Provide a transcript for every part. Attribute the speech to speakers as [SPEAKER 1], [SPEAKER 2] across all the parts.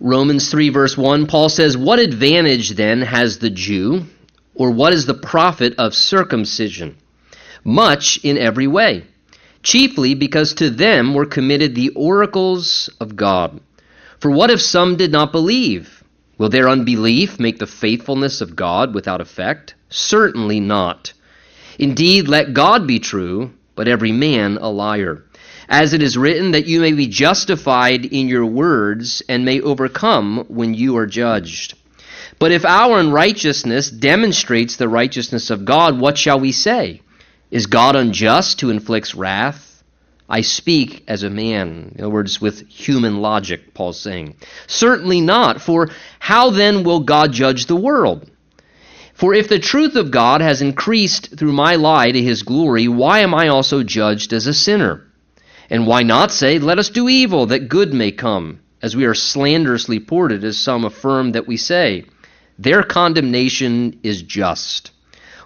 [SPEAKER 1] Romans 3, verse 1, Paul says, What advantage then has the Jew, or what is the profit of circumcision? Much in every way, chiefly because to them were committed the oracles of God. For what if some did not believe? Will their unbelief make the faithfulness of God without effect? Certainly not. Indeed, let God be true, but every man a liar as it is written, that you may be justified in your words and may overcome when you are judged. But if our unrighteousness demonstrates the righteousness of God, what shall we say? Is God unjust who inflicts wrath? I speak as a man. In other words, with human logic, Paul's saying. Certainly not, for how then will God judge the world? For if the truth of God has increased through my lie to his glory, why am I also judged as a sinner? And why not say, Let us do evil, that good may come, as we are slanderously ported, as some affirm that we say? Their condemnation is just.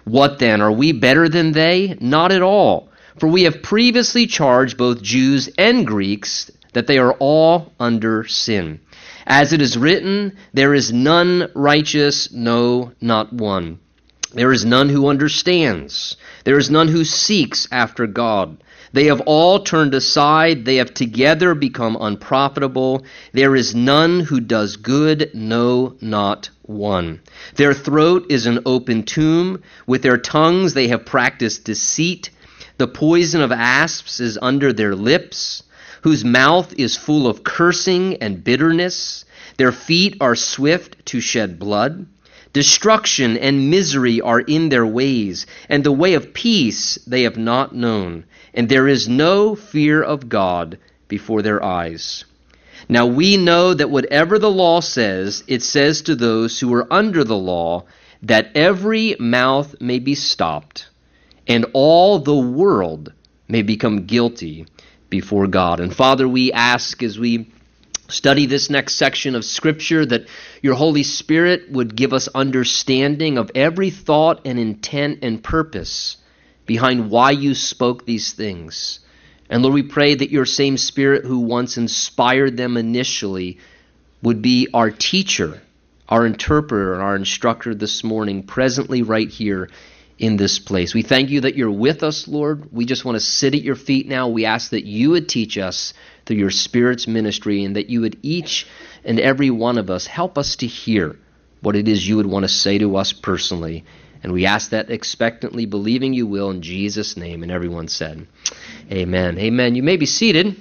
[SPEAKER 1] What then? Are we better than they? Not at all. For we have previously charged both Jews and Greeks that they are all under sin. As it is written, There is none righteous, no, not one. There is none who understands. There is none who seeks after God. They have all turned aside. They have together become unprofitable. There is none who does good, no, not one. Their throat is an open tomb. With their tongues they have practiced deceit. The poison of asps is under their lips, whose mouth is full of cursing and bitterness. Their feet are swift to shed blood. Destruction and misery are in their ways, and the way of peace they have not known and there is no fear of God before their eyes. Now we know that whatever the law says, it says to those who are under the law that every mouth may be stopped and all the world may become guilty before God. And Father, we ask as we study this next section of Scripture that your Holy Spirit would give us understanding of every thought and intent and purpose behind why you spoke these things. And Lord, we pray that your same Spirit who once inspired them initially would be our teacher, our interpreter, and our instructor this morning, presently right here in this place. We thank you that you're with us, Lord. We just want to sit at your feet now. We ask that you would teach us through your Spirit's ministry and that you would each and every one of us help us to hear what it is you would want to say to us personally. And we ask that expectantly, believing you will in Jesus' name. And everyone said, Amen. Amen. You may be seated.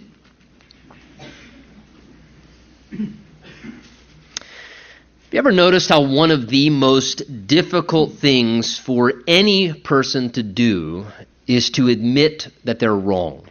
[SPEAKER 1] Have you ever noticed how one of the most difficult things for any person to do is to admit that they're wrong?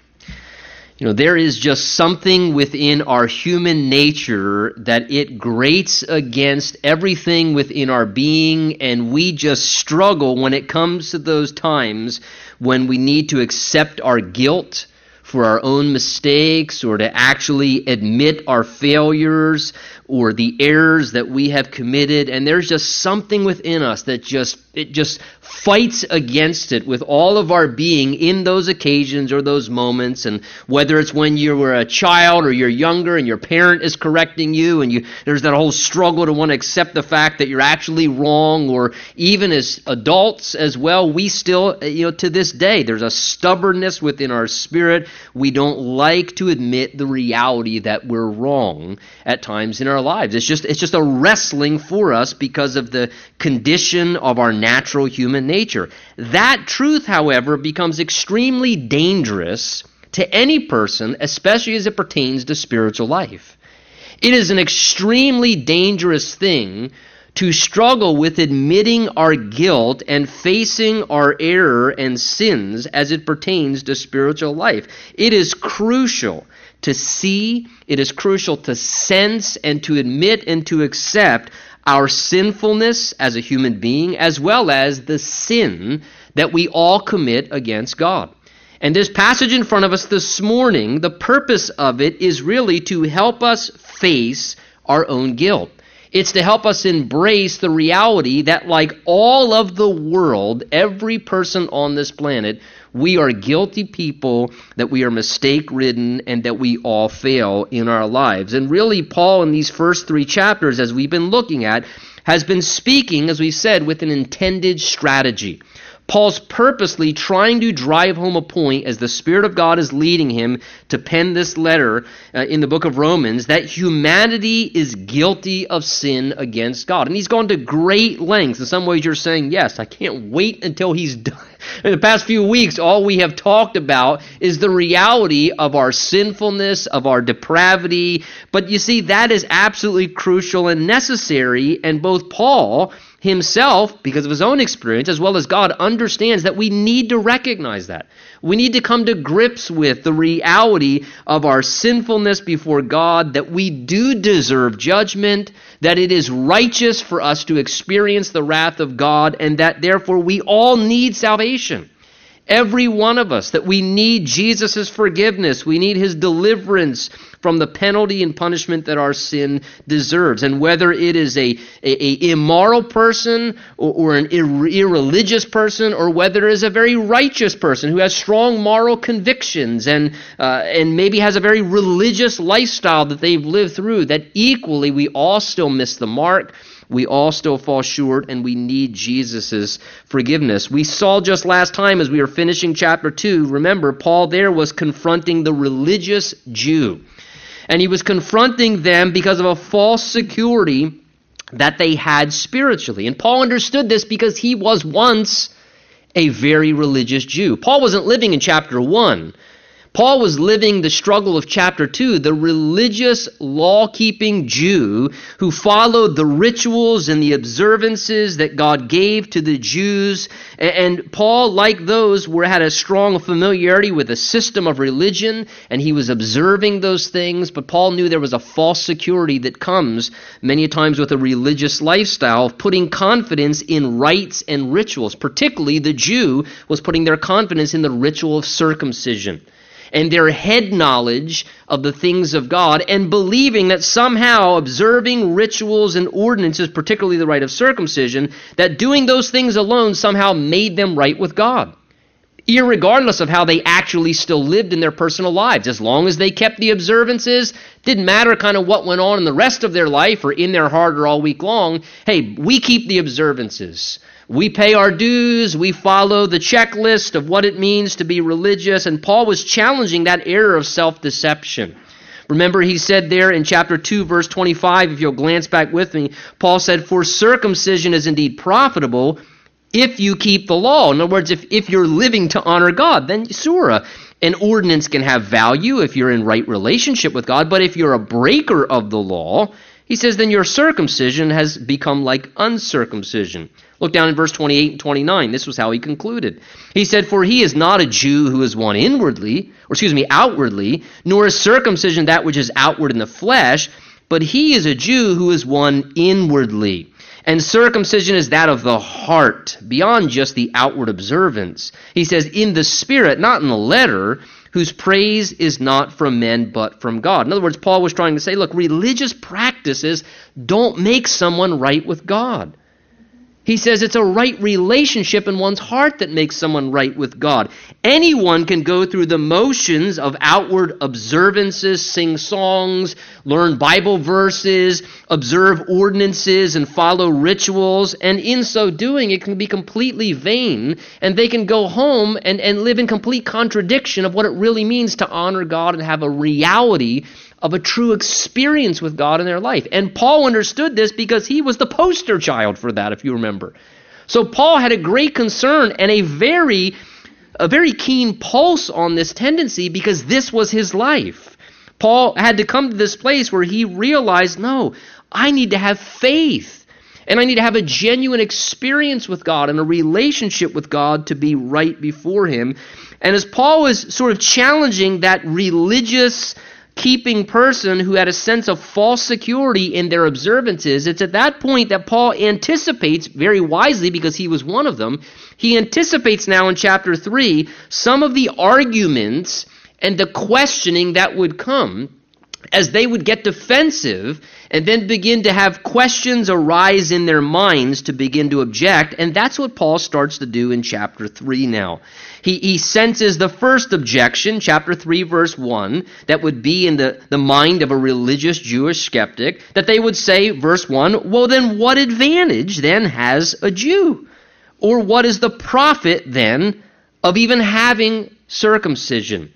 [SPEAKER 1] You know, there is just something within our human nature that it grates against everything within our being, and we just struggle when it comes to those times when we need to accept our guilt for our own mistakes or to actually admit our failures or the errors that we have committed. And there's just something within us that just it just fights against it with all of our being in those occasions or those moments and whether it's when you were a child or you're younger and your parent is correcting you and you there's that whole struggle to want to accept the fact that you're actually wrong or even as adults as well we still uh, you know to this day there's a stubbornness within our spirit we don't like to admit the reality that we're wrong at times in our our lives. It's just, it's just a wrestling for us because of the condition of our natural human nature. That truth, however, becomes extremely dangerous to any person, especially as it pertains to spiritual life. It is an extremely dangerous thing to struggle with admitting our guilt and facing our error and sins as it pertains to spiritual life. It is crucial to see, it is crucial to sense and to admit and to accept our sinfulness as a human being, as well as the sin that we all commit against God. And this passage in front of us this morning, the purpose of it is really to help us face our own guilt. It's to help us embrace the reality that, like all of the world, every person on this planet, We are guilty people, that we are mistake ridden, and that we all fail in our lives. And really, Paul, in these first three chapters, as we've been looking at, has been speaking, as we said, with an intended strategy. Paul's purposely trying to drive home a point as the Spirit of God is leading him to pen this letter uh, in the book of Romans that humanity is guilty of sin against God. And he's gone to great lengths. In some ways, you're saying, yes, I can't wait until he's done. In the past few weeks, all we have talked about is the reality of our sinfulness, of our depravity. But you see, that is absolutely crucial and necessary. And both Paul himself, because of his own experience, as well as God, understands that we need to recognize that. We need to come to grips with the reality of our sinfulness before God, that we do deserve judgment, that it is righteous for us to experience the wrath of God, and that therefore we all need salvation. Every one of us, that we need Jesus' forgiveness, we need his deliverance from the penalty and punishment that our sin deserves. And whether it is a, a, a immoral person or, or an ir- irreligious person, or whether it is a very righteous person who has strong moral convictions and, uh, and maybe has a very religious lifestyle that they've lived through, that equally we all still miss the mark we all still fall short and we need Jesus' forgiveness. We saw just last time as we were finishing chapter 2, remember, Paul there was confronting the religious Jew. And he was confronting them because of a false security that they had spiritually. And Paul understood this because he was once a very religious Jew. Paul wasn't living in chapter 1 Paul was living the struggle of chapter 2, the religious law keeping Jew who followed the rituals and the observances that God gave to the Jews. And Paul, like those, were, had a strong familiarity with the system of religion, and he was observing those things. But Paul knew there was a false security that comes many times with a religious lifestyle of putting confidence in rites and rituals. Particularly, the Jew was putting their confidence in the ritual of circumcision and their head knowledge of the things of God and believing that somehow observing rituals and ordinances, particularly the rite of circumcision, that doing those things alone somehow made them right with God. Irregardless of how they actually still lived in their personal lives, as long as they kept the observances, didn't matter kind of what went on in the rest of their life or in their heart or all week long. Hey, we keep the observances. We pay our dues, we follow the checklist of what it means to be religious, and Paul was challenging that error of self deception. Remember, he said there in chapter 2, verse 25, if you'll glance back with me, Paul said, For circumcision is indeed profitable if you keep the law. In other words, if, if you're living to honor God, then surah. An ordinance can have value if you're in right relationship with God, but if you're a breaker of the law, he says, then your circumcision has become like uncircumcision. Look down in verse 28 and 29. This was how he concluded. He said, For he is not a Jew who is one inwardly, or excuse me, outwardly, nor is circumcision that which is outward in the flesh, but he is a Jew who is one inwardly. And circumcision is that of the heart, beyond just the outward observance. He says, in the spirit, not in the letter, whose praise is not from men but from God. In other words, Paul was trying to say, look, religious practices don't make someone right with God. He says it's a right relationship in one's heart that makes someone right with God. Anyone can go through the motions of outward observances, sing songs, learn Bible verses, observe ordinances, and follow rituals, and in so doing, it can be completely vain, and they can go home and, and live in complete contradiction of what it really means to honor God and have a reality of a true experience with God in their life. And Paul understood this because he was the poster child for that, if you remember. So Paul had a great concern and a very a very keen pulse on this tendency because this was his life. Paul had to come to this place where he realized, no, I need to have faith. And I need to have a genuine experience with God and a relationship with God to be right before Him. And as Paul was sort of challenging that religious keeping person who had a sense of false security in their observances, it's at that point that Paul anticipates, very wisely because he was one of them, he anticipates now in chapter 3 some of the arguments and the questioning that would come as they would get defensive and then begin to have questions arise in their minds to begin to object. And that's what Paul starts to do in chapter 3 now. He, he senses the first objection, chapter 3, verse 1, that would be in the, the mind of a religious Jewish skeptic, that they would say, verse 1, well, then what advantage then has a Jew? Or what is the profit then of even having circumcision?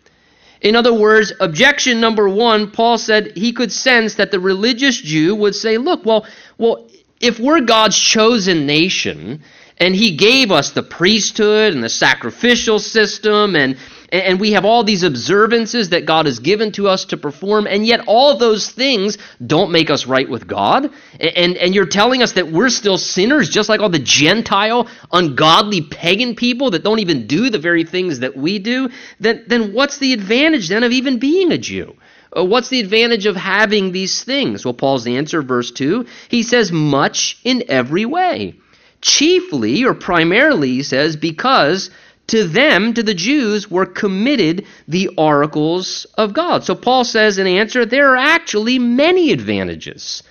[SPEAKER 1] In other words, objection number one, Paul said he could sense that the religious Jew would say, look, well, well, if we're God's chosen nation, and he gave us the priesthood and the sacrificial system and and we have all these observances that God has given to us to perform, and yet all those things don't make us right with God. And, and you're telling us that we're still sinners, just like all the Gentile, ungodly pagan people that don't even do the very things that we do. Then, then what's the advantage then of even being a Jew? Uh, what's the advantage of having these things? Well, Paul's answer, verse 2, he says, much in every way. Chiefly, or primarily, he says, because to them, to the Jews, were committed the oracles of God. So Paul says in answer, there are actually many advantages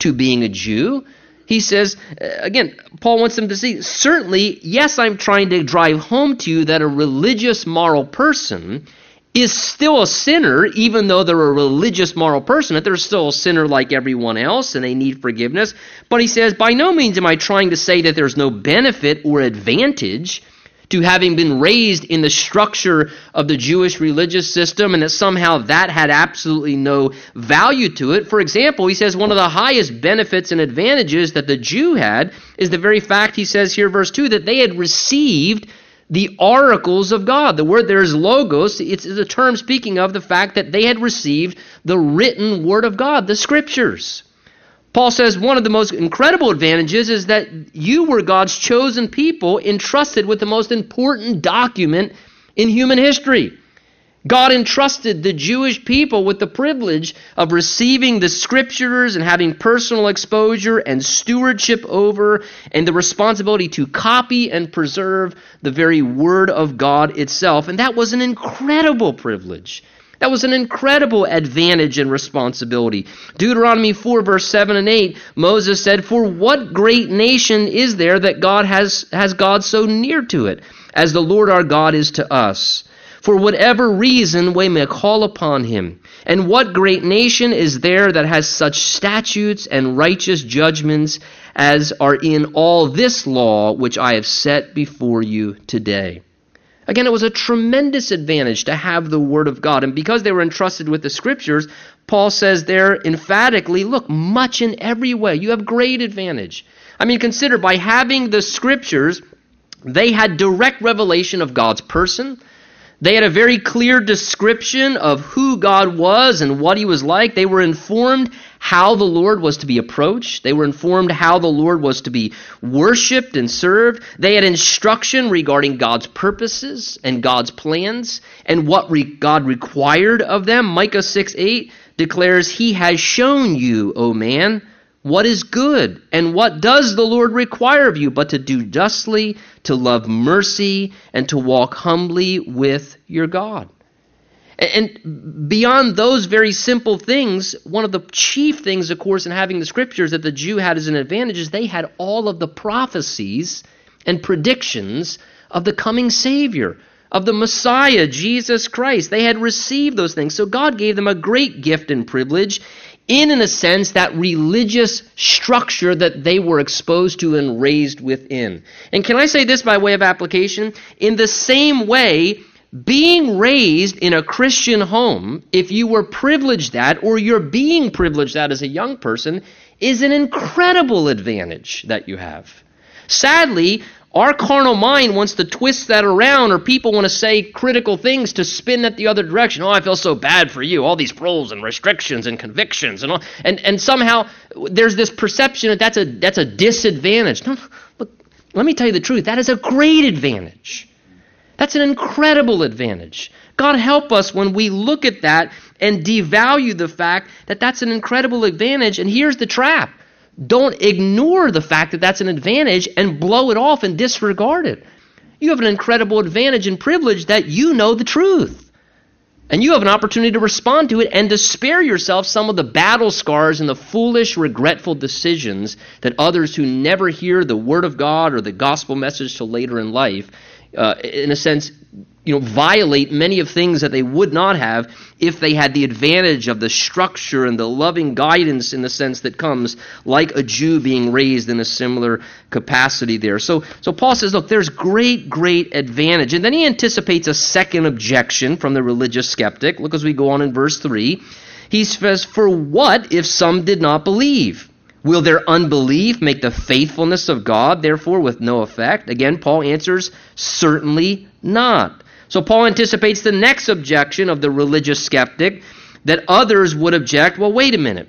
[SPEAKER 1] to being a Jew. He says, uh, again, Paul wants them to see, certainly, yes, I'm trying to drive home to you that a religious, moral person is still a sinner, even though they're a religious, moral person, that they're still a sinner like everyone else and they need forgiveness. But he says, by no means am I trying to say that there's no benefit or advantage to having been raised in the structure of the Jewish religious system and that somehow that had absolutely no value to it. For example, he says one of the highest benefits and advantages that the Jew had is the very fact, he says here, verse 2, that they had received the oracles of God. The word there is logos. It's a term speaking of the fact that they had received the written word of God, the scriptures. Paul says one of the most incredible advantages is that you were God's chosen people entrusted with the most important document in human history. God entrusted the Jewish people with the privilege of receiving the scriptures and having personal exposure and stewardship over and the responsibility to copy and preserve the very word of God itself. And that was an incredible privilege. That was an incredible advantage and responsibility. Deuteronomy 4, verse 7 and 8, Moses said, For what great nation is there that God has, has God so near to it, as the Lord our God is to us? For whatever reason we may call upon him. And what great nation is there that has such statutes and righteous judgments as are in all this law which I have set before you today? Again, it was a tremendous advantage to have the Word of God. And because they were entrusted with the Scriptures, Paul says there emphatically, look, much in every way. You have great advantage. I mean, consider by having the Scriptures, they had direct revelation of God's person. They had a very clear description of who God was and what he was like. They were informed how the Lord was to be approached. They were informed how the Lord was to be worshiped and served. They had instruction regarding God's purposes and God's plans and what re- God required of them. Micah 6 8 declares, He has shown you, O man, what is good and what does the Lord require of you but to do justly, to love mercy, and to walk humbly with your God. And beyond those very simple things, one of the chief things, of course, in having the scriptures that the Jew had as an advantage is they had all of the prophecies and predictions of the coming Savior, of the Messiah, Jesus Christ. They had received those things. So God gave them a great gift and privilege in, in a sense, that religious structure that they were exposed to and raised within. And can I say this by way of application? In the same way, being raised in a Christian home, if you were privileged that, or you're being privileged that as a young person, is an incredible advantage that you have. Sadly, our carnal mind wants to twist that around, or people want to say critical things to spin that the other direction. Oh, I feel so bad for you. All these rules and restrictions and convictions and all, and and somehow there's this perception that that's a that's a disadvantage. No, look, let me tell you the truth. That is a great advantage. That's an incredible advantage. God help us when we look at that and devalue the fact that that's an incredible advantage. And here's the trap don't ignore the fact that that's an advantage and blow it off and disregard it. You have an incredible advantage and privilege that you know the truth. And you have an opportunity to respond to it and to spare yourself some of the battle scars and the foolish, regretful decisions that others who never hear the Word of God or the gospel message till later in life, uh, in a sense, you know, violate many of things that they would not have if they had the advantage of the structure and the loving guidance in the sense that comes like a Jew being raised in a similar capacity there. So, so Paul says, look, there's great, great advantage. And then he anticipates a second objection from the religious skeptic. Look as we go on in verse 3. He says, For what if some did not believe? Will their unbelief make the faithfulness of God, therefore, with no effect? Again, Paul answers, Certainly not. So Paul anticipates the next objection of the religious skeptic that others would object well, wait a minute.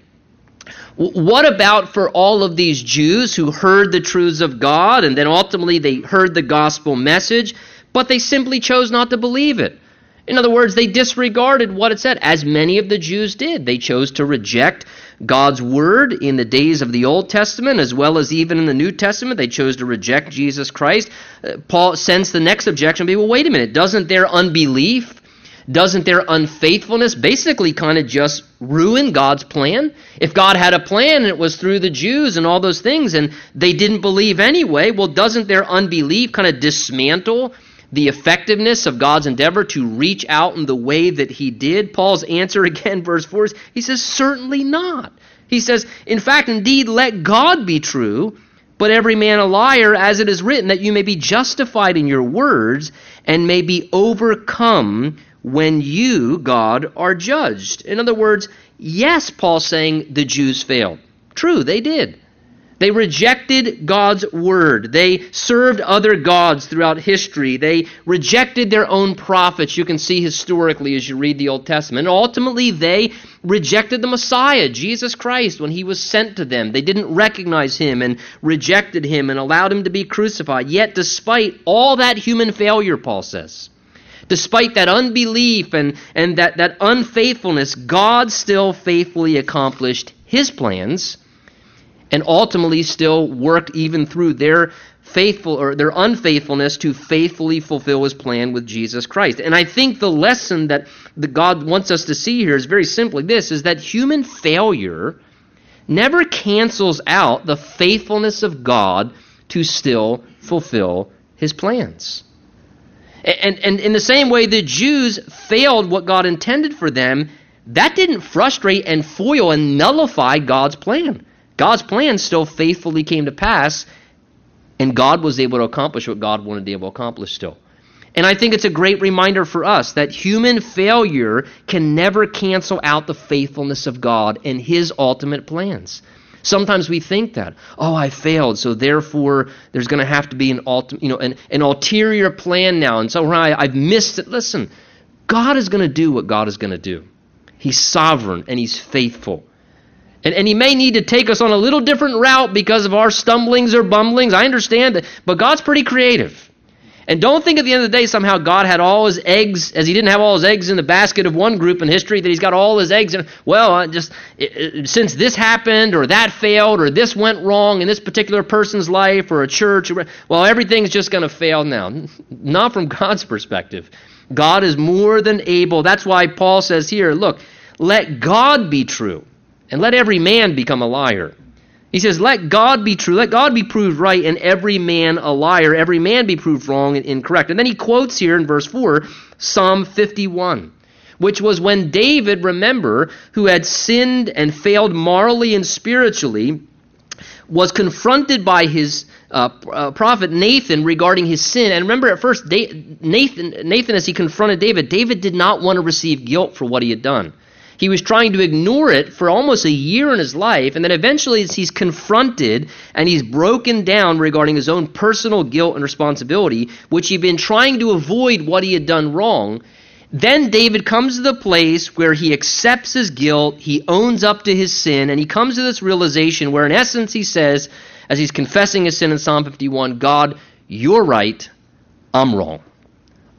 [SPEAKER 1] What about for all of these Jews who heard the truths of God and then ultimately they heard the gospel message, but they simply chose not to believe it? In other words, they disregarded what it said, as many of the Jews did. They chose to reject God's word in the days of the Old Testament as well as even in the New Testament. They chose to reject Jesus Christ. Uh, Paul sends the next objection be, well, wait a minute, doesn't their unbelief, doesn't their unfaithfulness basically kind of just ruin God's plan? If God had a plan and it was through the Jews and all those things and they didn't believe anyway, well, doesn't their unbelief kind of dismantle the effectiveness of God's endeavor to reach out in the way that he did? Paul's answer again, verse 4, is he says, Certainly not. He says, In fact, indeed, let God be true, but every man a liar, as it is written, that you may be justified in your words and may be overcome when you, God, are judged. In other words, yes, Paul's saying the Jews failed. True, they did. They rejected God's word. They served other gods throughout history. They rejected their own prophets. You can see historically as you read the Old Testament. And ultimately, they rejected the Messiah, Jesus Christ, when he was sent to them. They didn't recognize him and rejected him and allowed him to be crucified. Yet, despite all that human failure, Paul says, despite that unbelief and, and that, that unfaithfulness, God still faithfully accomplished his plans and ultimately still worked even through their faithful or their unfaithfulness to faithfully fulfill his plan with Jesus Christ. And I think the lesson that the God wants us to see here is very simply this is that human failure never cancels out the faithfulness of God to still fulfill his plans. And, and in the same way the Jews failed what God intended for them, that didn't frustrate and foil and nullify God's plan. God's plan still faithfully came to pass, and God was able to accomplish what God wanted to be able to accomplish still. And I think it's a great reminder for us that human failure can never cancel out the faithfulness of God and His ultimate plans. Sometimes we think that, oh, I failed, so therefore there's going to have to be an, ultimate, you know, an, an ulterior plan now, and so I, I've missed it. Listen, God is going to do what God is going to do. He's sovereign and He's faithful. And, and he may need to take us on a little different route because of our stumblings or bumblings. I understand that. But God's pretty creative. And don't think at the end of the day somehow God had all his eggs, as he didn't have all his eggs in the basket of one group in history, that he's got all his eggs in. Well, just since this happened or that failed or this went wrong in this particular person's life or a church, well, everything's just going to fail now. Not from God's perspective. God is more than able. That's why Paul says here, look, let God be true and let every man become a liar. He says, Let God be true, let God be proved right, and every man a liar, every man be proved wrong and incorrect. And then he quotes here in verse 4 Psalm 51, which was when David, remember, who had sinned and failed morally and spiritually, was confronted by his uh, uh, prophet Nathan regarding his sin. And remember, at first, Nathan, Nathan, as he confronted David, David did not want to receive guilt for what he had done. He was trying to ignore it for almost a year in his life, and then eventually he's confronted and he's broken down regarding his own personal guilt and responsibility, which he'd been trying to avoid what he had done wrong. Then David comes to the place where he accepts his guilt, he owns up to his sin, and he comes to this realization where, in essence, he says, as he's confessing his sin in Psalm 51, God, you're right, I'm wrong.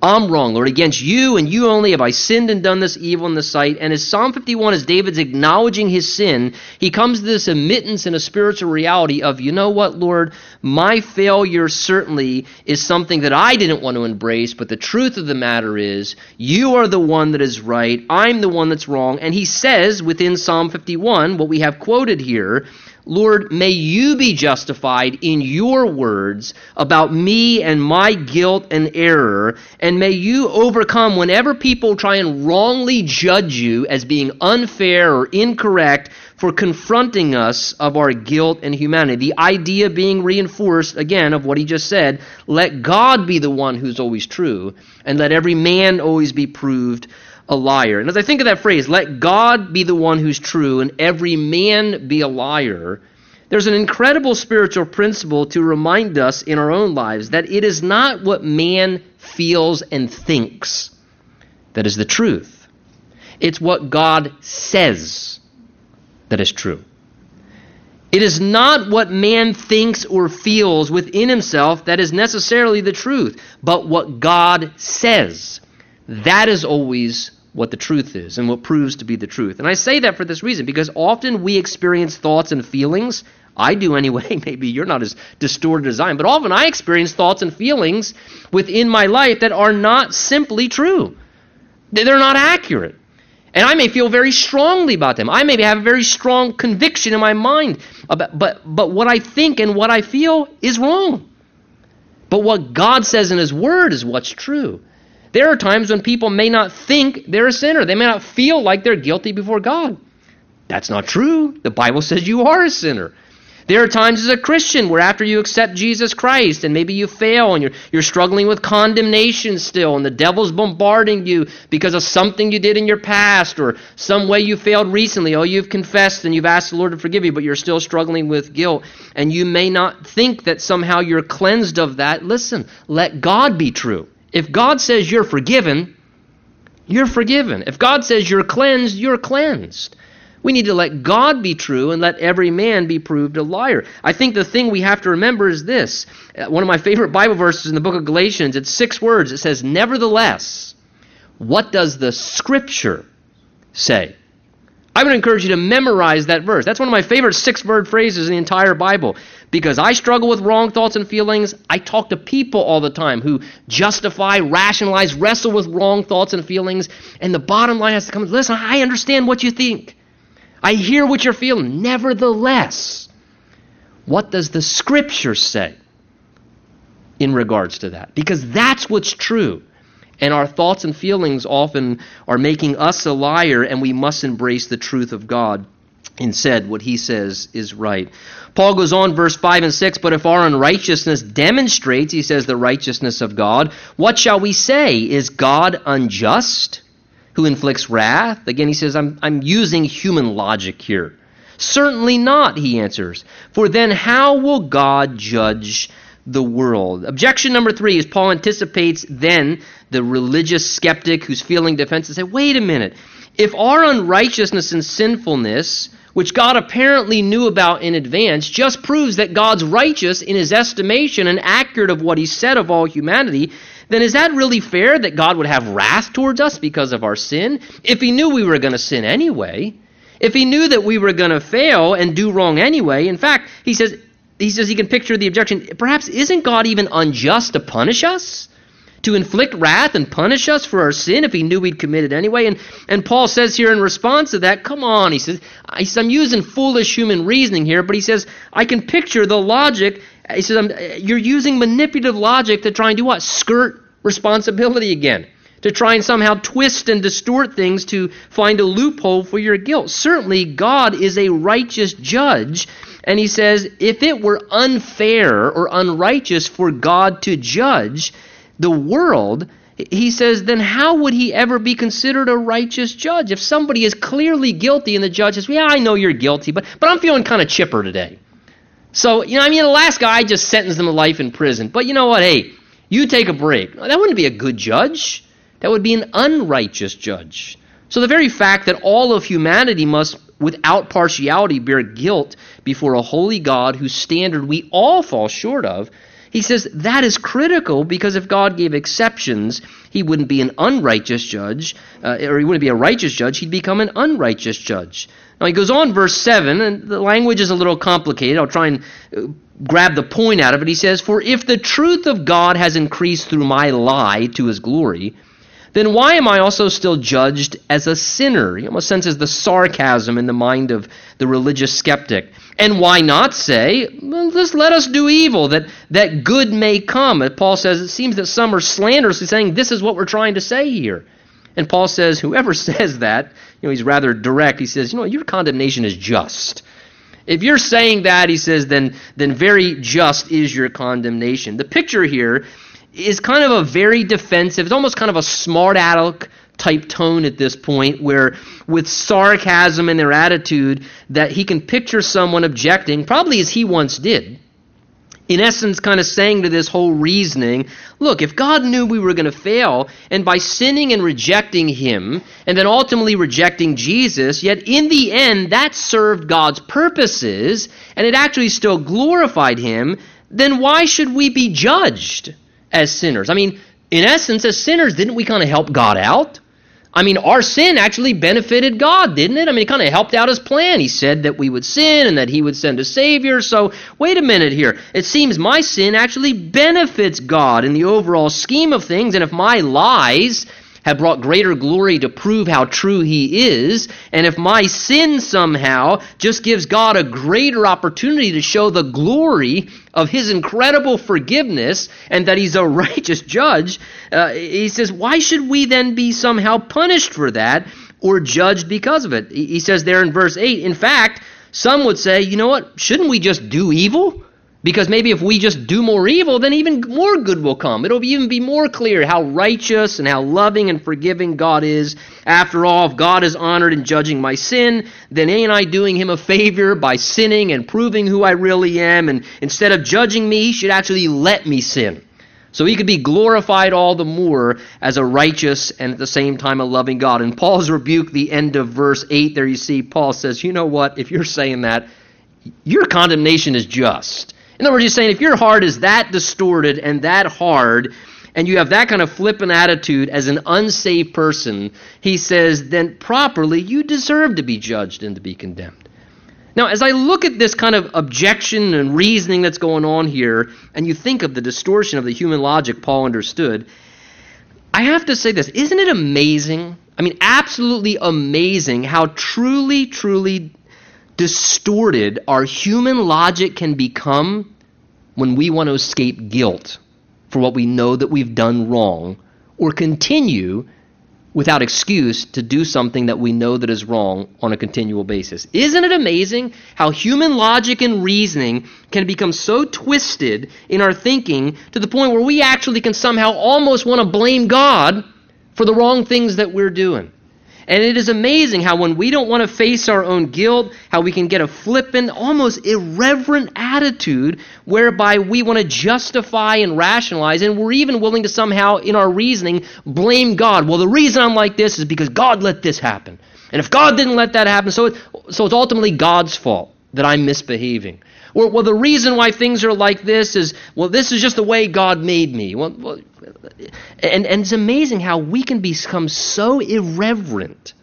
[SPEAKER 1] I'm wrong, Lord. Against you and you only have I sinned and done this evil in the sight. And as Psalm 51, as David's acknowledging his sin, he comes to this admittance and a spiritual reality of, you know what, Lord, my failure certainly is something that I didn't want to embrace, but the truth of the matter is, you are the one that is right, I'm the one that's wrong. And he says within Psalm 51, what we have quoted here, Lord, may you be justified in your words about me and my guilt and error, and may you overcome whenever people try and wrongly judge you as being unfair or incorrect for confronting us of our guilt and humanity. The idea being reinforced, again, of what he just said let God be the one who's always true, and let every man always be proved a liar. And as I think of that phrase, let God be the one who's true and every man be a liar, there's an incredible spiritual principle to remind us in our own lives that it is not what man feels and thinks that is the truth. It's what God says that is true. It is not what man thinks or feels within himself that is necessarily the truth, but what God says. That is always what the truth is and what proves to be the truth. And I say that for this reason because often we experience thoughts and feelings. I do anyway. Maybe you're not as distorted as I am, but often I experience thoughts and feelings within my life that are not simply true. They're not accurate. And I may feel very strongly about them. I may have a very strong conviction in my mind about but but what I think and what I feel is wrong. But what God says in his word is what's true. There are times when people may not think they're a sinner. They may not feel like they're guilty before God. That's not true. The Bible says you are a sinner. There are times as a Christian where after you accept Jesus Christ and maybe you fail and you're, you're struggling with condemnation still and the devil's bombarding you because of something you did in your past or some way you failed recently. Oh, you've confessed and you've asked the Lord to forgive you, but you're still struggling with guilt. And you may not think that somehow you're cleansed of that. Listen, let God be true. If God says you're forgiven, you're forgiven. If God says you're cleansed, you're cleansed. We need to let God be true and let every man be proved a liar. I think the thing we have to remember is this. Uh, one of my favorite Bible verses in the book of Galatians, it's six words. It says, Nevertheless, what does the Scripture say? I would encourage you to memorize that verse. That's one of my favorite six word phrases in the entire Bible. Because I struggle with wrong thoughts and feelings, I talk to people all the time who justify, rationalize, wrestle with wrong thoughts and feelings. And the bottom line has to come listen, I understand what you think. I hear what you're feeling. Nevertheless, what does the scripture say in regards to that? Because that's what's true. And our thoughts and feelings often are making us a liar, and we must embrace the truth of God. Instead, what he says is right. Paul goes on, verse 5 and 6, but if our unrighteousness demonstrates, he says, the righteousness of God, what shall we say? Is God unjust who inflicts wrath? Again, he says, I'm, I'm using human logic here. Certainly not, he answers. For then how will God judge the world. Objection number three is Paul anticipates then the religious skeptic who's feeling defensive and say, wait a minute. If our unrighteousness and sinfulness, which God apparently knew about in advance, just proves that God's righteous in his estimation and accurate of what he said of all humanity, then is that really fair that God would have wrath towards us because of our sin? If he knew we were going to sin anyway, if he knew that we were going to fail and do wrong anyway, in fact, he says, he says he can picture the objection. Perhaps isn't God even unjust to punish us? To inflict wrath and punish us for our sin if he knew we'd committed anyway? And, and Paul says here in response to that, come on, he says, I'm using foolish human reasoning here, but he says, I can picture the logic. He says, you're using manipulative logic to try and do what? Skirt responsibility again to try and somehow twist and distort things to find a loophole for your guilt. Certainly, God is a righteous judge, and he says, if it were unfair or unrighteous for God to judge the world, he says, then how would he ever be considered a righteous judge? If somebody is clearly guilty and the judge says, yeah, I know you're guilty, but, but I'm feeling kind of chipper today. So, you know, I mean, the last guy just sentenced him to life in prison. But you know what? Hey, you take a break. That wouldn't be a good judge. That would be an unrighteous judge. So the very fact that all of humanity must, without partiality, bear guilt before a holy God whose standard we all fall short of He says that is critical because if God gave exceptions, he wouldn't be an unrighteous judge, uh, or he wouldn't be a righteous judge, he'd become an unrighteous judge. Now he goes on, verse 7, and the language is a little complicated. I'll try and uh, grab the point out of it. He says, For if the truth of God has increased through my lie to his glory, then why am I also still judged as a sinner? He almost senses the sarcasm in the mind of the religious skeptic. And why not say, well, just let us do evil, that, that good may come? Paul says, it seems that some are slanderously saying, this is what we're trying to say here. And Paul says, whoever says that, you know, he's rather direct. He says, you know, your condemnation is just. If you're saying that, he says, then, then very just is your condemnation. The picture here is kind of a very defensive, it's almost kind of a smart aleck type tone at this point where with sarcasm in their attitude that he can picture someone objecting probably as he once did in essence kind of saying to this whole reasoning look if god knew we were going to fail and by sinning and rejecting him and then ultimately rejecting jesus yet in the end that served god's purposes and it actually still glorified him then why should we be judged as sinners. I mean, in essence, as sinners, didn't we kind of help God out? I mean, our sin actually benefited God, didn't it? I mean, it kind of helped out his plan. He said that we would sin and that he would send a Savior. So, wait a minute here. It seems my sin actually benefits God in the overall scheme of things. And if my lies have brought greater glory to prove how true he is, and if my sin somehow just gives God a greater opportunity to show the glory of his incredible forgiveness and that he's a righteous judge, uh, he says, why should we then be somehow punished for that or judged because of it? He says there in verse 8, in fact, some would say, you know what, shouldn't we just do evil? Because maybe if we just do more evil, then even more good will come. It'll even be more clear how righteous and how loving and forgiving God is. After all, if God is honored in judging my sin, then ain't I doing him a favor by sinning and proving who I really am? And instead of judging me, he should actually let me sin. So he could be glorified all the more as a righteous and at the same time a loving God. And Paul's rebuke, the end of verse 8, there you see, Paul says, You know what? If you're saying that, your condemnation is just. In other words, he's saying if your heart is that distorted and that hard, and you have that kind of flippant attitude as an unsaved person, he says, then properly you deserve to be judged and to be condemned. Now, as I look at this kind of objection and reasoning that's going on here, and you think of the distortion of the human logic Paul understood, I have to say this. Isn't it amazing? I mean, absolutely amazing how truly, truly distorted our human logic can become when we want to escape guilt for what we know that we've done wrong or continue without excuse to do something that we know that is wrong on a continual basis. Isn't it amazing how human logic and reasoning can become so twisted in our thinking to the point where we actually can somehow almost want to blame God for the wrong things that we're doing? And it is amazing how when we don't want to face our own guilt, how we can get a flippant, almost irreverent attitude whereby we want to justify and rationalize, and we're even willing to somehow, in our reasoning, blame God. Well, the reason I'm like this is because God let this happen. And if God didn't let that happen, so, it, so it's ultimately God's fault that I'm misbehaving. Or, well, the reason why things are like this is, well, this is just the way God made me. Well, well and, and it's amazing how we can become so irreverent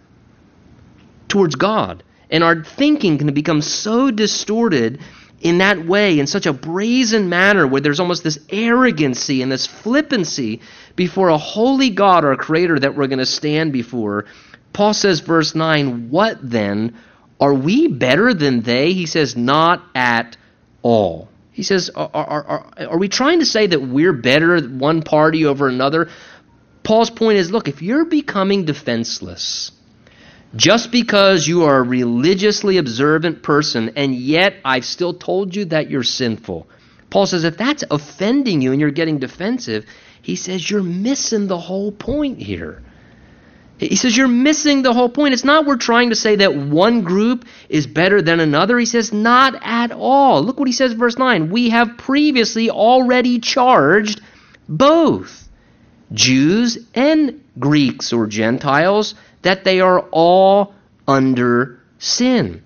[SPEAKER 1] towards God. And our thinking can become so distorted in that way, in such a brazen manner, where there's almost this arrogancy and this flippancy before a holy God, our Creator, that we're going to stand before. Paul says, verse 9, What then? Are we better than they? He says, Not at all. He says, are, are, are, are we trying to say that we're better one party over another? Paul's point is look, if you're becoming defenseless, just because you are a religiously observant person, and yet I've still told you that you're sinful. Paul says, if that's offending you and you're getting defensive, he says, you're missing the whole point here. He says you're missing the whole point. It's not we're trying to say that one group is better than another. He says not at all. Look what he says verse 9. We have previously already charged both Jews and Greeks or Gentiles that they are all under sin.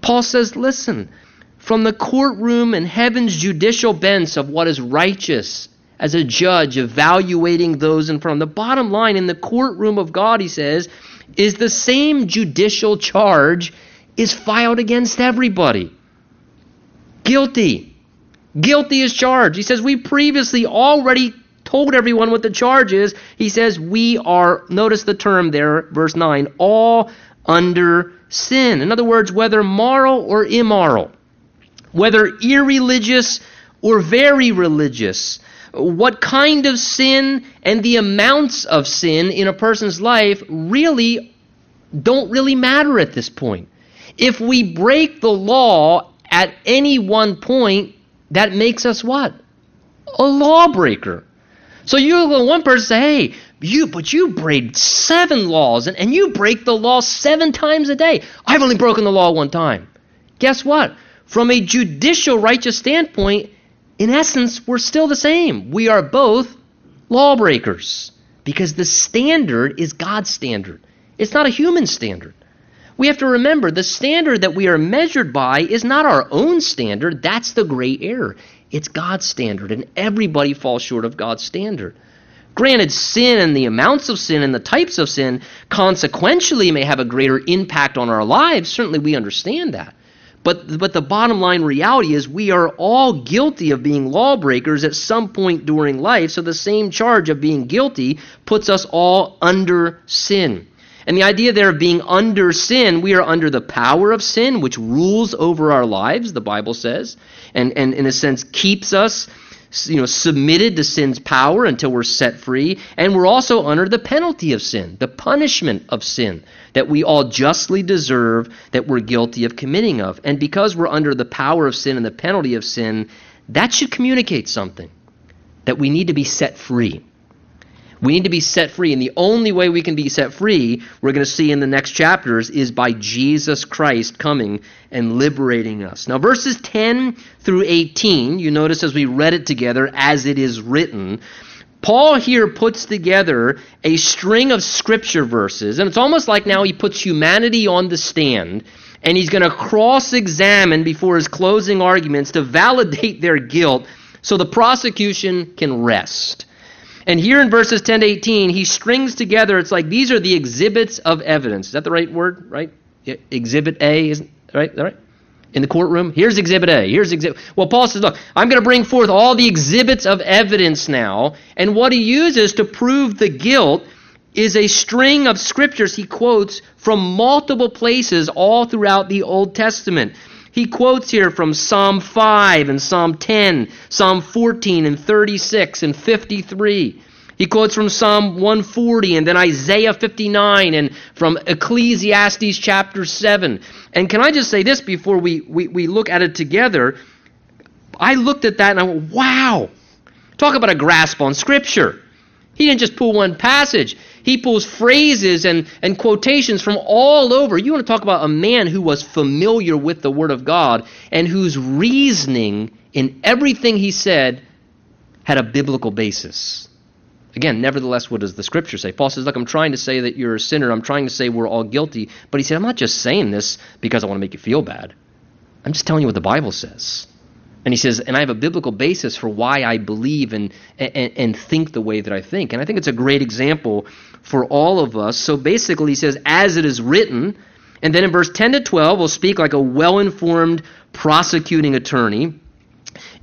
[SPEAKER 1] Paul says, listen, from the courtroom and heaven's judicial bench of what is righteous as a judge evaluating those in front. Of the bottom line in the courtroom of God, he says, is the same judicial charge is filed against everybody. Guilty. Guilty is charged. He says, We previously already told everyone what the charge is. He says, We are, notice the term there, verse 9, all under sin. In other words, whether moral or immoral, whether irreligious or very religious, what kind of sin and the amounts of sin in a person's life really don't really matter at this point. If we break the law at any one point, that makes us what? A lawbreaker. So you one person say, hey, you but you break seven laws and, and you break the law seven times a day. I've only broken the law one time. Guess what? From a judicial righteous standpoint, in essence, we're still the same. We are both lawbreakers because the standard is God's standard. It's not a human standard. We have to remember the standard that we are measured by is not our own standard. That's the great error. It's God's standard, and everybody falls short of God's standard. Granted, sin and the amounts of sin and the types of sin consequentially may have a greater impact on our lives. Certainly, we understand that. But, but the bottom line reality is we are all guilty of being lawbreakers at some point during life, so the same charge of being guilty puts us all under sin. And the idea there of being under sin, we are under the power of sin, which rules over our lives, the Bible says, and, and in a sense keeps us you know, submitted to sin's power until we're set free. And we're also under the penalty of sin, the punishment of sin that we all justly deserve that we're guilty of committing of. And because we're under the power of sin and the penalty of sin, that should communicate something that we need to be set free. We need to be set free. And the only way we can be set free, we're going to see in the next chapters, is by Jesus Christ coming and liberating us. Now, verses 10 through 18, you notice as we read it together, as it is written, Paul here puts together a string of scripture verses, and it's almost like now he puts humanity on the stand, and he's going to cross examine before his closing arguments to validate their guilt so the prosecution can rest. And here in verses 10 to 18, he strings together, it's like these are the exhibits of evidence. Is that the right word? Right? Exhibit A, isn't right? All right? In the courtroom, here's exhibit A. Here's exhibit. Well, Paul says, look, I'm going to bring forth all the exhibits of evidence now. And what he uses to prove the guilt is a string of scriptures he quotes from multiple places all throughout the Old Testament. He quotes here from Psalm 5 and Psalm 10, Psalm 14 and 36 and 53. He quotes from Psalm 140 and then Isaiah 59 and from Ecclesiastes chapter 7. And can I just say this before we, we, we look at it together? I looked at that and I went, wow. Talk about a grasp on Scripture. He didn't just pull one passage. He pulls phrases and, and quotations from all over. You want to talk about a man who was familiar with the Word of God and whose reasoning in everything he said had a biblical basis. Again, nevertheless, what does the scripture say? Paul says, Look, I'm trying to say that you're a sinner. I'm trying to say we're all guilty. But he said, I'm not just saying this because I want to make you feel bad. I'm just telling you what the Bible says. And he says, and I have a biblical basis for why I believe and, and, and think the way that I think. And I think it's a great example for all of us. So basically, he says, as it is written. And then in verse 10 to 12, we'll speak like a well informed prosecuting attorney.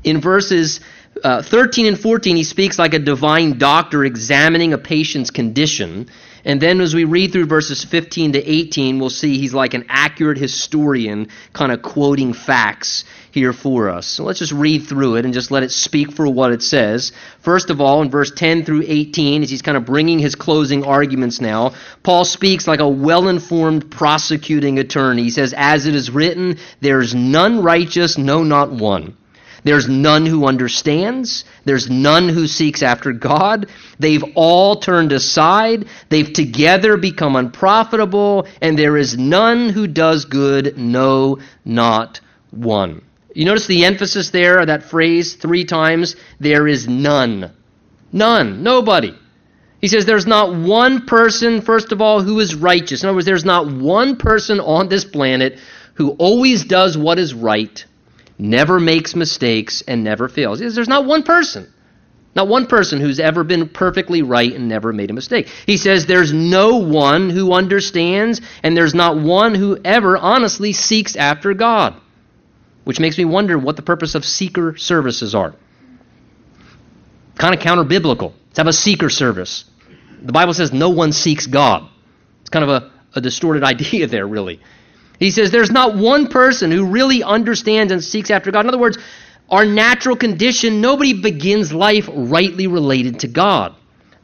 [SPEAKER 1] In verses uh, 13 and 14, he speaks like a divine doctor examining a patient's condition. And then as we read through verses 15 to 18, we'll see he's like an accurate historian, kind of quoting facts here for us. So let's just read through it and just let it speak for what it says. First of all, in verse 10 through 18, as he's kind of bringing his closing arguments now, Paul speaks like a well informed prosecuting attorney. He says, As it is written, there's none righteous, no, not one. There's none who understands. There's none who seeks after God. They've all turned aside. They've together become unprofitable. And there is none who does good, no, not one. You notice the emphasis there, that phrase three times. There is none. None. Nobody. He says there's not one person, first of all, who is righteous. In other words, there's not one person on this planet who always does what is right never makes mistakes, and never fails. There's not one person, not one person who's ever been perfectly right and never made a mistake. He says there's no one who understands, and there's not one who ever honestly seeks after God. Which makes me wonder what the purpose of seeker services are. Kind of counter biblical. Let's have a seeker service. The Bible says no one seeks God. It's kind of a, a distorted idea there, really. He says there's not one person who really understands and seeks after God. In other words, our natural condition, nobody begins life rightly related to God.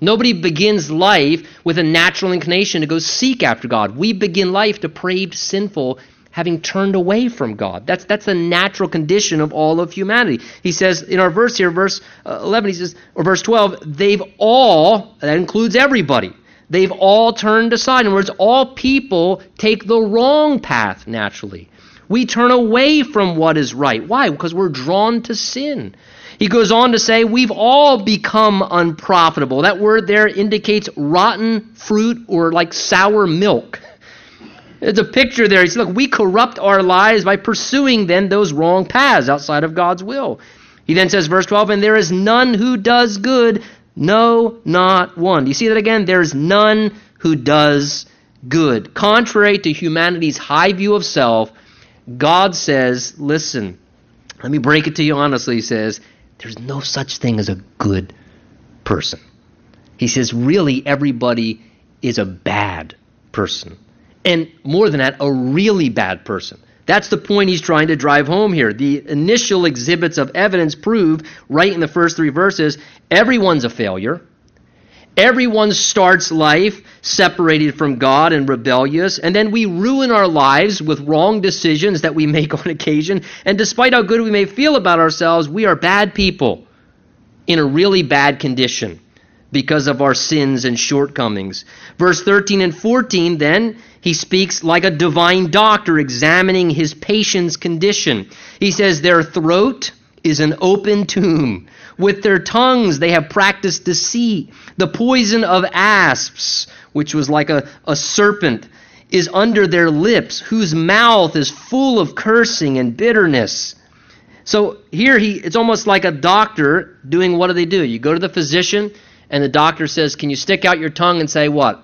[SPEAKER 1] Nobody begins life with a natural inclination to go seek after God. We begin life depraved, sinful, having turned away from God. That's, that's the natural condition of all of humanity. He says in our verse here, verse uh, 11, he says, or verse 12, they've all, that includes everybody, they've all turned aside. In other words, all people take the wrong path naturally. We turn away from what is right. Why? Because we're drawn to sin. He goes on to say, We've all become unprofitable. That word there indicates rotten fruit or like sour milk. It's a picture there. He says, Look, we corrupt our lives by pursuing then those wrong paths outside of God's will. He then says, verse 12, And there is none who does good, no, not one. Do you see that again? There's none who does good. Contrary to humanity's high view of self, God says, listen, let me break it to you honestly. He says, there's no such thing as a good person. He says, really, everybody is a bad person. And more than that, a really bad person. That's the point he's trying to drive home here. The initial exhibits of evidence prove, right in the first three verses, everyone's a failure. Everyone starts life separated from God and rebellious, and then we ruin our lives with wrong decisions that we make on occasion. And despite how good we may feel about ourselves, we are bad people in a really bad condition because of our sins and shortcomings. Verse 13 and 14, then, he speaks like a divine doctor examining his patient's condition. He says, Their throat is an open tomb. With their tongues they have practiced deceit. The poison of asps, which was like a, a serpent, is under their lips, whose mouth is full of cursing and bitterness. So here he it's almost like a doctor doing what do they do? You go to the physician and the doctor says, Can you stick out your tongue and say what?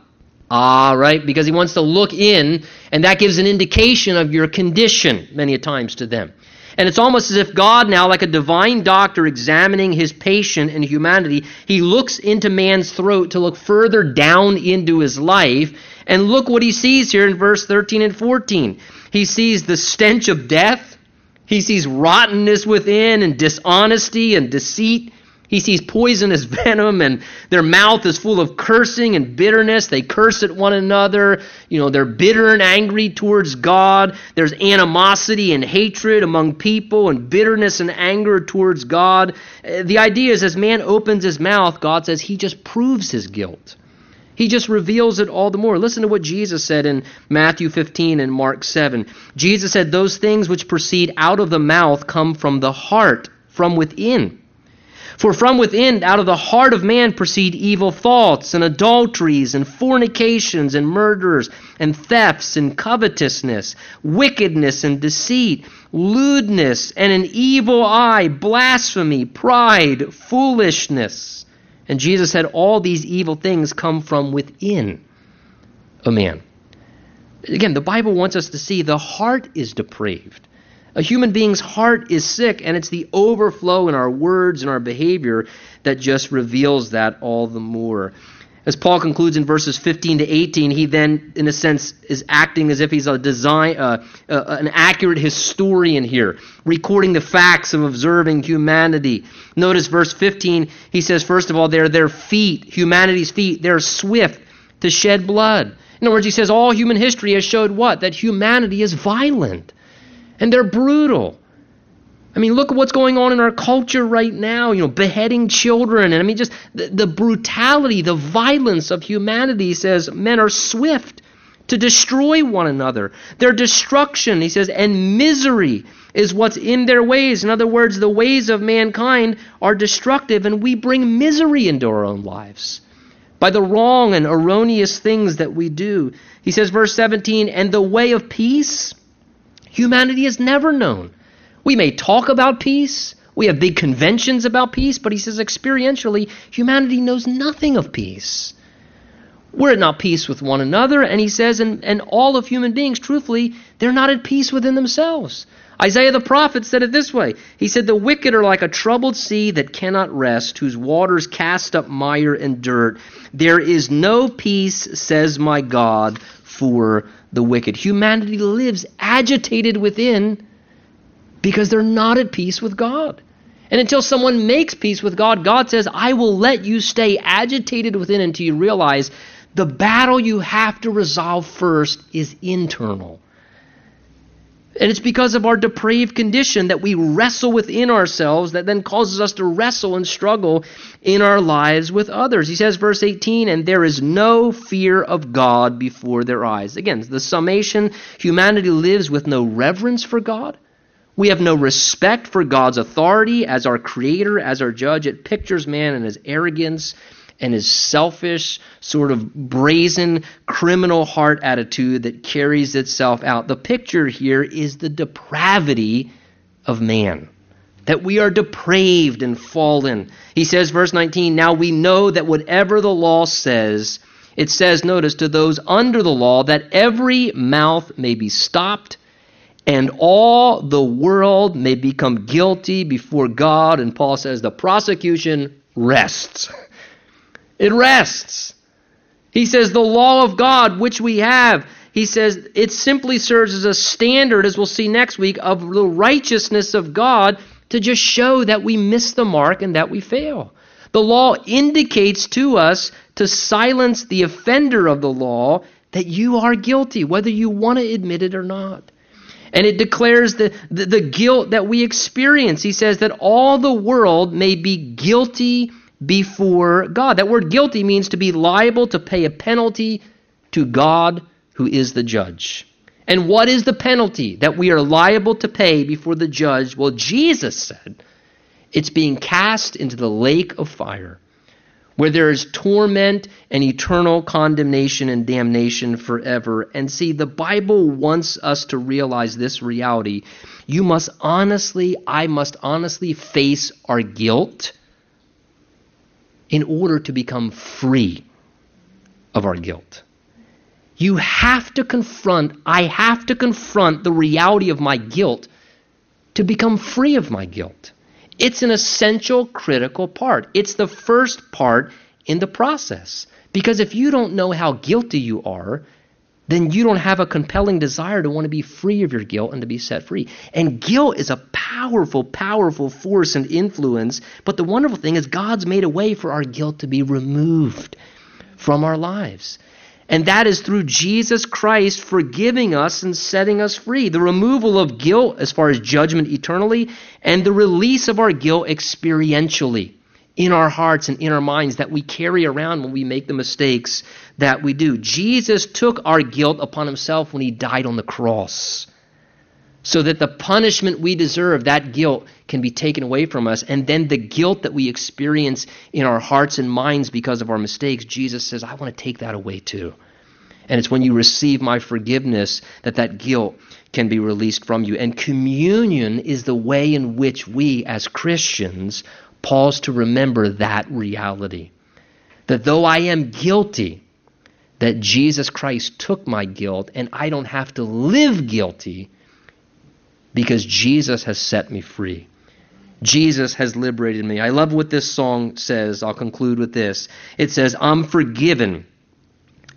[SPEAKER 1] Ah, right? Because he wants to look in, and that gives an indication of your condition many a times to them. And it's almost as if God, now, like a divine doctor examining his patient in humanity, he looks into man's throat to look further down into his life. And look what he sees here in verse 13 and 14. He sees the stench of death, he sees rottenness within, and dishonesty and deceit. He sees poisonous venom and their mouth is full of cursing and bitterness. They curse at one another. You know, they're bitter and angry towards God. There's animosity and hatred among people and bitterness and anger towards God. Uh, the idea is as man opens his mouth, God says he just proves his guilt. He just reveals it all the more. Listen to what Jesus said in Matthew 15 and Mark 7. Jesus said, Those things which proceed out of the mouth come from the heart, from within. For from within, out of the heart of man, proceed evil thoughts, and adulteries, and fornications, and murders, and thefts, and covetousness, wickedness, and deceit, lewdness, and an evil eye, blasphemy, pride, foolishness. And Jesus said, All these evil things come from within a man. Again, the Bible wants us to see the heart is depraved. A human being's heart is sick, and it's the overflow in our words and our behavior that just reveals that all the more. As Paul concludes in verses 15 to 18, he then, in a sense, is acting as if he's a design, uh, uh, an accurate historian here, recording the facts of observing humanity. Notice verse 15, he says, first of all, they're their feet, humanity's feet, they're swift to shed blood. In other words, he says all human history has showed what? That humanity is violent and they're brutal. I mean, look at what's going on in our culture right now, you know, beheading children. And I mean, just the, the, brutality, the violence of humanity says men are swift to destroy one another. Their destruction, he says, and misery is what's in their ways. In other words, the ways of mankind are destructive, and we bring misery into our own lives by the wrong and erroneous things that we do. He says, verse 17, and the way of peace humanity has never known. We may talk about peace. We have big conventions about peace, but he says experientially, humanity knows nothing of peace. We're at not peace with one another, and he says, and, and all of human beings, truthfully, they're not at peace within themselves. Isaiah the prophet said it this way He said, The wicked are like a troubled sea that cannot rest, whose waters cast up mire and dirt. There is no peace, says my God, for the wicked. Humanity lives agitated within because they're not at peace with God. And until someone makes peace with God, God says, I will let you stay agitated within until you realize the battle you have to resolve first is internal. And it's because of our depraved condition that we wrestle within ourselves that then causes us to wrestle and struggle in our lives with others. He says, verse 18, and there is no fear of God before their eyes. Again, the summation humanity lives with no reverence for God. We have no respect for God's authority as our creator, as our judge. It pictures man and his arrogance and his selfish, sort of brazen, criminal heart attitude that carries itself out. The picture here is the depravity of man. That we are depraved and fallen. He says, verse 19, Now we know that whatever the law says, it says, notice, to those under the law, that every mouth may be stopped and all the world may become guilty before God. And Paul says the prosecution rests. It rests. He says the law of God, which we have, he says it simply serves as a standard, as we'll see next week, of the righteousness of God to just show that we miss the mark and that we fail. The law indicates to us to silence the offender of the law that you are guilty, whether you want to admit it or not. And it declares the, the, the, guilt that we experience. He says that all the world may be guilty before God. That word guilty means to be liable to pay a penalty to God who is the judge. And what is the penalty that we are liable to pay before the judge? Well, Jesus said it's being cast into the lake of fire where there is torment and eternal condemnation and damnation forever. And see, the Bible wants us to realize this reality. You must honestly, I must honestly face our guilt in order to become free of our guilt. You have to confront, I have to confront the reality of my guilt to become free of my guilt. It's an essential, critical part. It's the first part in the process. Because if you don't know how guilty you are, then you don't have a compelling desire to want to be free of your guilt and to be set free. And guilt is a powerful, powerful force and influence. But the wonderful thing is, God's made a way for our guilt to be removed from our lives. And that is through Jesus Christ forgiving us and setting us free. The removal of guilt as far as judgment eternally, and the release of our guilt experientially in our hearts and in our minds that we carry around when we make the mistakes that we do. Jesus took our guilt upon himself when he died on the cross. So that the punishment we deserve, that guilt, can be taken away from us. And then the guilt that we experience in our hearts and minds because of our mistakes, Jesus says, I want to take that away too. And it's when you receive my forgiveness that that guilt can be released from you. And communion is the way in which we, as Christians, pause to remember that reality. That though I am guilty, that Jesus Christ took my guilt and I don't have to live guilty because Jesus has set me free. Jesus has liberated me. I love what this song says. I'll conclude with this. It says, I'm forgiven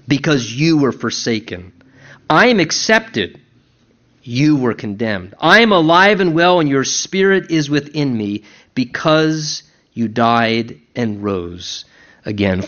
[SPEAKER 1] because you were forsaken. I am accepted. You were condemned. I am alive and well, and your spirit is within me because you died and rose again.